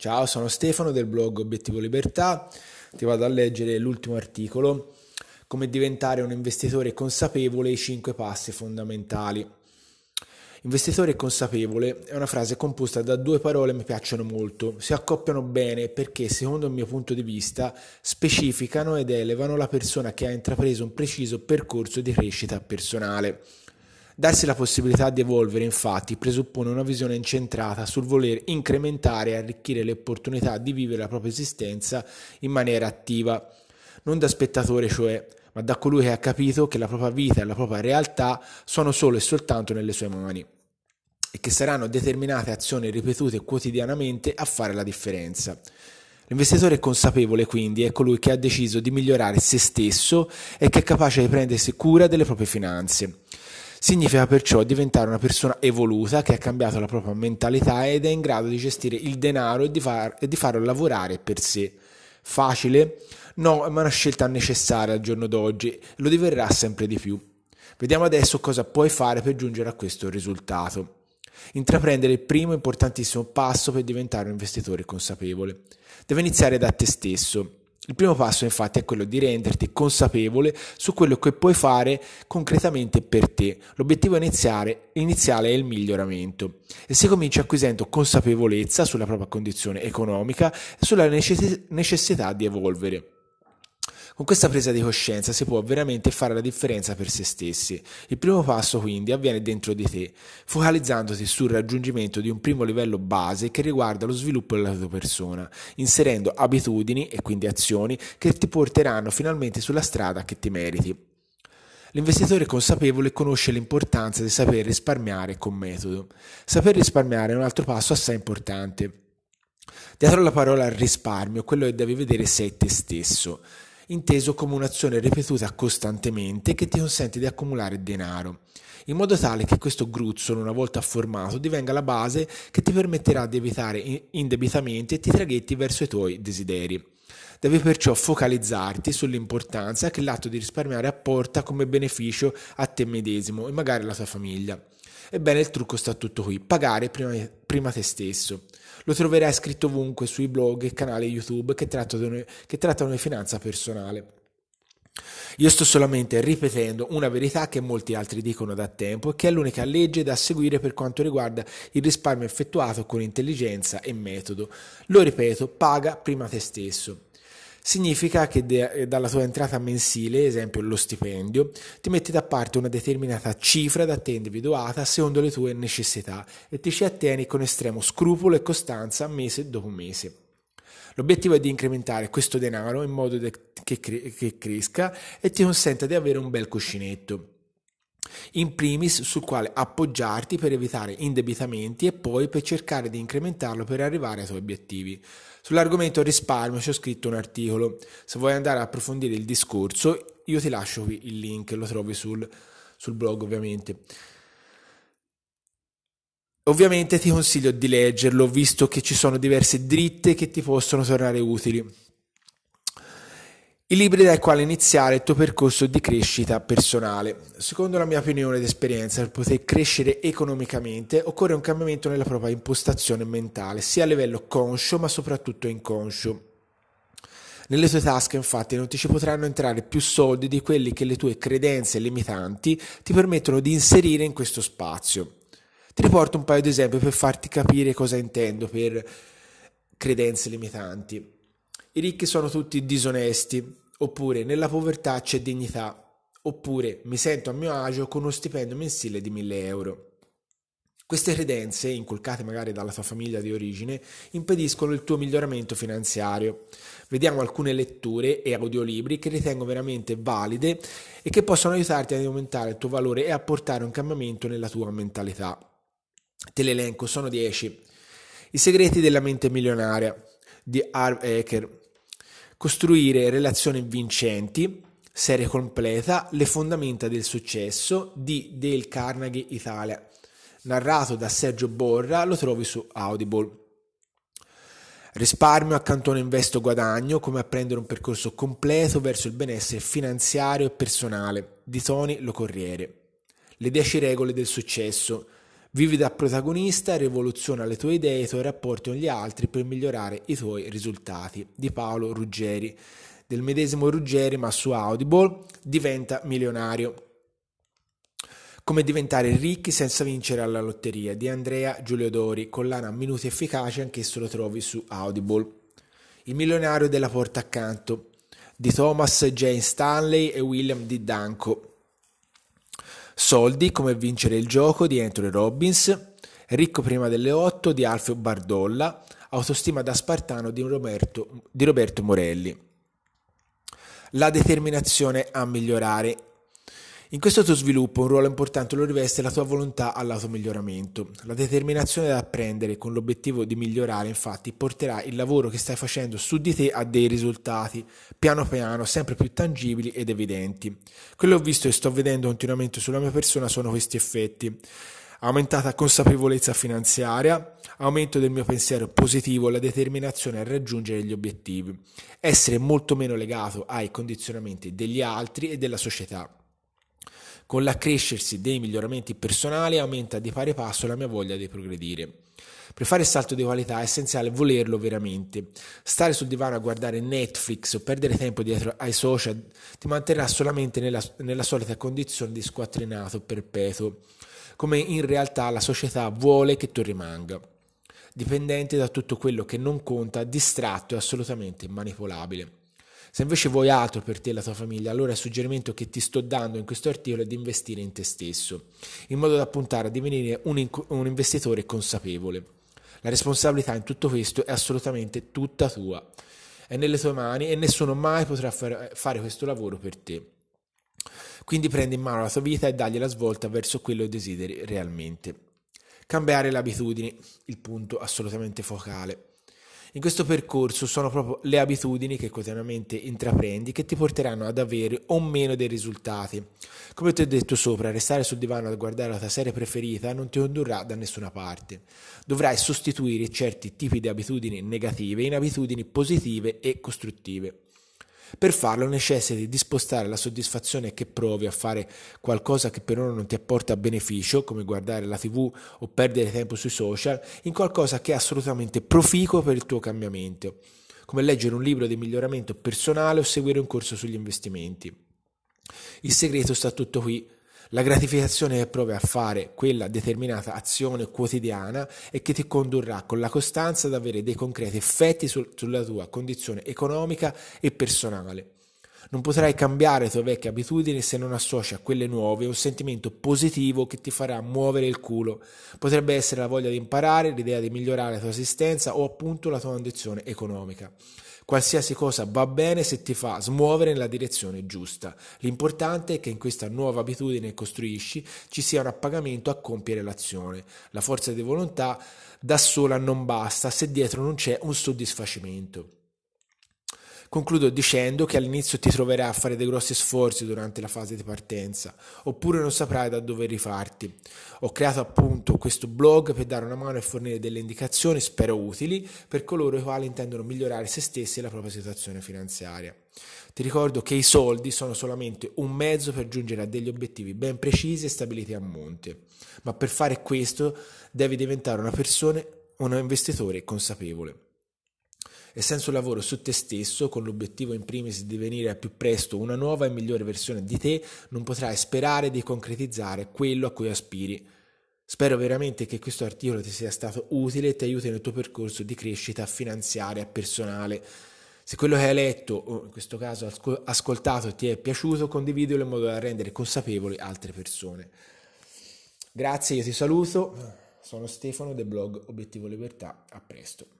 Ciao, sono Stefano del blog Obiettivo Libertà. Ti vado a leggere l'ultimo articolo, come diventare un investitore consapevole, i 5 passi fondamentali. Investitore consapevole è una frase composta da due parole che mi piacciono molto, si accoppiano bene perché secondo il mio punto di vista specificano ed elevano la persona che ha intrapreso un preciso percorso di crescita personale. Darsi la possibilità di evolvere, infatti, presuppone una visione incentrata sul voler incrementare e arricchire le opportunità di vivere la propria esistenza in maniera attiva, non da spettatore, cioè, ma da colui che ha capito che la propria vita e la propria realtà sono solo e soltanto nelle sue mani e che saranno determinate azioni ripetute quotidianamente a fare la differenza. L'investitore consapevole quindi è colui che ha deciso di migliorare se stesso e che è capace di prendersi cura delle proprie finanze. Significa perciò diventare una persona evoluta che ha cambiato la propria mentalità ed è in grado di gestire il denaro e di, far, e di farlo lavorare per sé. Facile? No, ma è una scelta necessaria al giorno d'oggi, lo diverrà sempre di più. Vediamo adesso cosa puoi fare per giungere a questo risultato. Intraprendere il primo importantissimo passo per diventare un investitore consapevole. Deve iniziare da te stesso. Il primo passo infatti è quello di renderti consapevole su quello che puoi fare concretamente per te. L'obiettivo iniziale, iniziale è il miglioramento e si comincia acquisendo consapevolezza sulla propria condizione economica e sulla necessità di evolvere. Con questa presa di coscienza si può veramente fare la differenza per se stessi. Il primo passo quindi avviene dentro di te, focalizzandoti sul raggiungimento di un primo livello base che riguarda lo sviluppo della tua persona, inserendo abitudini e quindi azioni che ti porteranno finalmente sulla strada che ti meriti. L'investitore consapevole conosce l'importanza di saper risparmiare con metodo. Saper risparmiare è un altro passo assai importante. Dietro la parola risparmio, quello che devi vedere sei te stesso inteso come un'azione ripetuta costantemente che ti consente di accumulare denaro, in modo tale che questo gruzzolo, una volta formato, divenga la base che ti permetterà di evitare indebitamenti e ti traghetti verso i tuoi desideri. Devi perciò focalizzarti sull'importanza che l'atto di risparmiare apporta come beneficio a te medesimo e magari alla tua famiglia. Ebbene, il trucco sta tutto qui, pagare prima, prima te stesso. Lo troverai scritto ovunque sui blog e canali YouTube che trattano, che trattano di finanza personale. Io sto solamente ripetendo una verità che molti altri dicono da tempo e che è l'unica legge da seguire per quanto riguarda il risparmio effettuato con intelligenza e metodo. Lo ripeto, paga prima te stesso. Significa che de- eh, dalla tua entrata mensile, esempio lo stipendio, ti metti da parte una determinata cifra da te individuata secondo le tue necessità e ti ci attieni con estremo scrupolo e costanza mese dopo mese. L'obiettivo è di incrementare questo denaro in modo che, cre- che cresca e ti consenta di avere un bel cuscinetto in primis sul quale appoggiarti per evitare indebitamenti e poi per cercare di incrementarlo per arrivare ai tuoi obiettivi. Sull'argomento risparmio ci ho scritto un articolo, se vuoi andare a approfondire il discorso io ti lascio qui il link, lo trovi sul, sul blog ovviamente. Ovviamente ti consiglio di leggerlo, visto che ci sono diverse dritte che ti possono tornare utili. I libri dai quali iniziare il tuo percorso di crescita personale. Secondo la mia opinione ed esperienza, per poter crescere economicamente occorre un cambiamento nella propria impostazione mentale, sia a livello conscio ma soprattutto inconscio. Nelle tue tasche infatti non ti ci potranno entrare più soldi di quelli che le tue credenze limitanti ti permettono di inserire in questo spazio. Ti riporto un paio di esempi per farti capire cosa intendo per credenze limitanti. I ricchi sono tutti disonesti, oppure nella povertà c'è dignità, oppure mi sento a mio agio con uno stipendio mensile di 1000 euro. Queste credenze, inculcate magari dalla tua famiglia di origine, impediscono il tuo miglioramento finanziario. Vediamo alcune letture e audiolibri che ritengo veramente valide e che possono aiutarti ad aumentare il tuo valore e a portare un cambiamento nella tua mentalità. Te l'elenco, sono 10. I segreti della mente milionaria di Harv Eker, Costruire relazioni vincenti, serie completa, Le fondamenta del successo di Dale Carnegie Italia, narrato da Sergio Borra, lo trovi su Audible. Risparmio, accantono investo guadagno, come apprendere un percorso completo verso il benessere finanziario e personale di Tony Lo Corriere. Le 10 regole del successo, Vivi da protagonista, rivoluziona le tue idee e i tuoi rapporti con gli altri per migliorare i tuoi risultati. Di Paolo Ruggeri. Del medesimo Ruggeri, ma su Audible, diventa milionario. Come diventare ricchi senza vincere alla lotteria di Andrea Giulio Dori, collana Minuti Efficaci, anch'esso lo trovi su Audible. Il milionario della porta accanto di Thomas Jane Stanley e William D. Danko. Soldi, come vincere il gioco di Anthony Robbins. Ricco prima delle 8 di Alfio Bardolla. Autostima da Spartano di Roberto, di Roberto Morelli. La determinazione a migliorare in questo tuo sviluppo un ruolo importante lo riveste la tua volontà all'automiglioramento. La determinazione da apprendere con l'obiettivo di migliorare infatti porterà il lavoro che stai facendo su di te a dei risultati, piano piano, sempre più tangibili ed evidenti. Quello che ho visto e sto vedendo continuamente sulla mia persona sono questi effetti. Aumentata consapevolezza finanziaria, aumento del mio pensiero positivo, la determinazione a raggiungere gli obiettivi, essere molto meno legato ai condizionamenti degli altri e della società. Con l'accrescersi dei miglioramenti personali aumenta di pari passo la mia voglia di progredire. Per fare il salto di qualità è essenziale volerlo veramente. Stare sul divano a guardare Netflix o perdere tempo dietro ai social ti manterrà solamente nella, nella solita condizione di squattrinato perpetuo, come in realtà la società vuole che tu rimanga. Dipendente da tutto quello che non conta, distratto e assolutamente manipolabile. Se invece vuoi altro per te e la tua famiglia, allora il suggerimento che ti sto dando in questo articolo è di investire in te stesso, in modo da puntare a divenire un, in- un investitore consapevole. La responsabilità in tutto questo è assolutamente tutta tua, è nelle tue mani e nessuno mai potrà far- fare questo lavoro per te. Quindi prendi in mano la tua vita e dagli la svolta verso quello che desideri realmente. Cambiare le abitudini, il punto assolutamente focale. In questo percorso sono proprio le abitudini che quotidianamente intraprendi che ti porteranno ad avere o meno dei risultati. Come ti ho detto sopra, restare sul divano a guardare la tua serie preferita non ti condurrà da nessuna parte. Dovrai sostituire certi tipi di abitudini negative in abitudini positive e costruttive. Per farlo necessiti di spostare la soddisfazione che provi a fare qualcosa che per ora non ti apporta beneficio, come guardare la tv o perdere tempo sui social, in qualcosa che è assolutamente proficuo per il tuo cambiamento, come leggere un libro di miglioramento personale o seguire un corso sugli investimenti. Il segreto sta tutto qui la gratificazione che provi a fare quella determinata azione quotidiana e che ti condurrà con la costanza ad avere dei concreti effetti sul, sulla tua condizione economica e personale. Non potrai cambiare le tue vecchie abitudini se non associ a quelle nuove un sentimento positivo che ti farà muovere il culo. Potrebbe essere la voglia di imparare, l'idea di migliorare la tua esistenza o appunto la tua condizione economica. Qualsiasi cosa va bene se ti fa smuovere nella direzione giusta. L'importante è che in questa nuova abitudine che costruisci ci sia un appagamento a compiere l'azione. La forza di volontà da sola non basta se dietro non c'è un soddisfacimento. Concludo dicendo che all'inizio ti troverai a fare dei grossi sforzi durante la fase di partenza, oppure non saprai da dove rifarti. Ho creato appunto questo blog per dare una mano e fornire delle indicazioni, spero utili, per coloro i quali intendono migliorare se stessi e la propria situazione finanziaria. Ti ricordo che i soldi sono solamente un mezzo per giungere a degli obiettivi ben precisi e stabiliti a monte, ma per fare questo devi diventare una persona, un investitore consapevole e un lavoro su te stesso, con l'obiettivo in primis di divenire al più presto una nuova e migliore versione di te, non potrai sperare di concretizzare quello a cui aspiri. Spero veramente che questo articolo ti sia stato utile e ti aiuti nel tuo percorso di crescita finanziaria e personale. Se quello che hai letto, o in questo caso ascoltato, ti è piaciuto, condividilo in modo da rendere consapevoli altre persone. Grazie, io ti saluto. Sono Stefano del blog Obiettivo Libertà. A presto.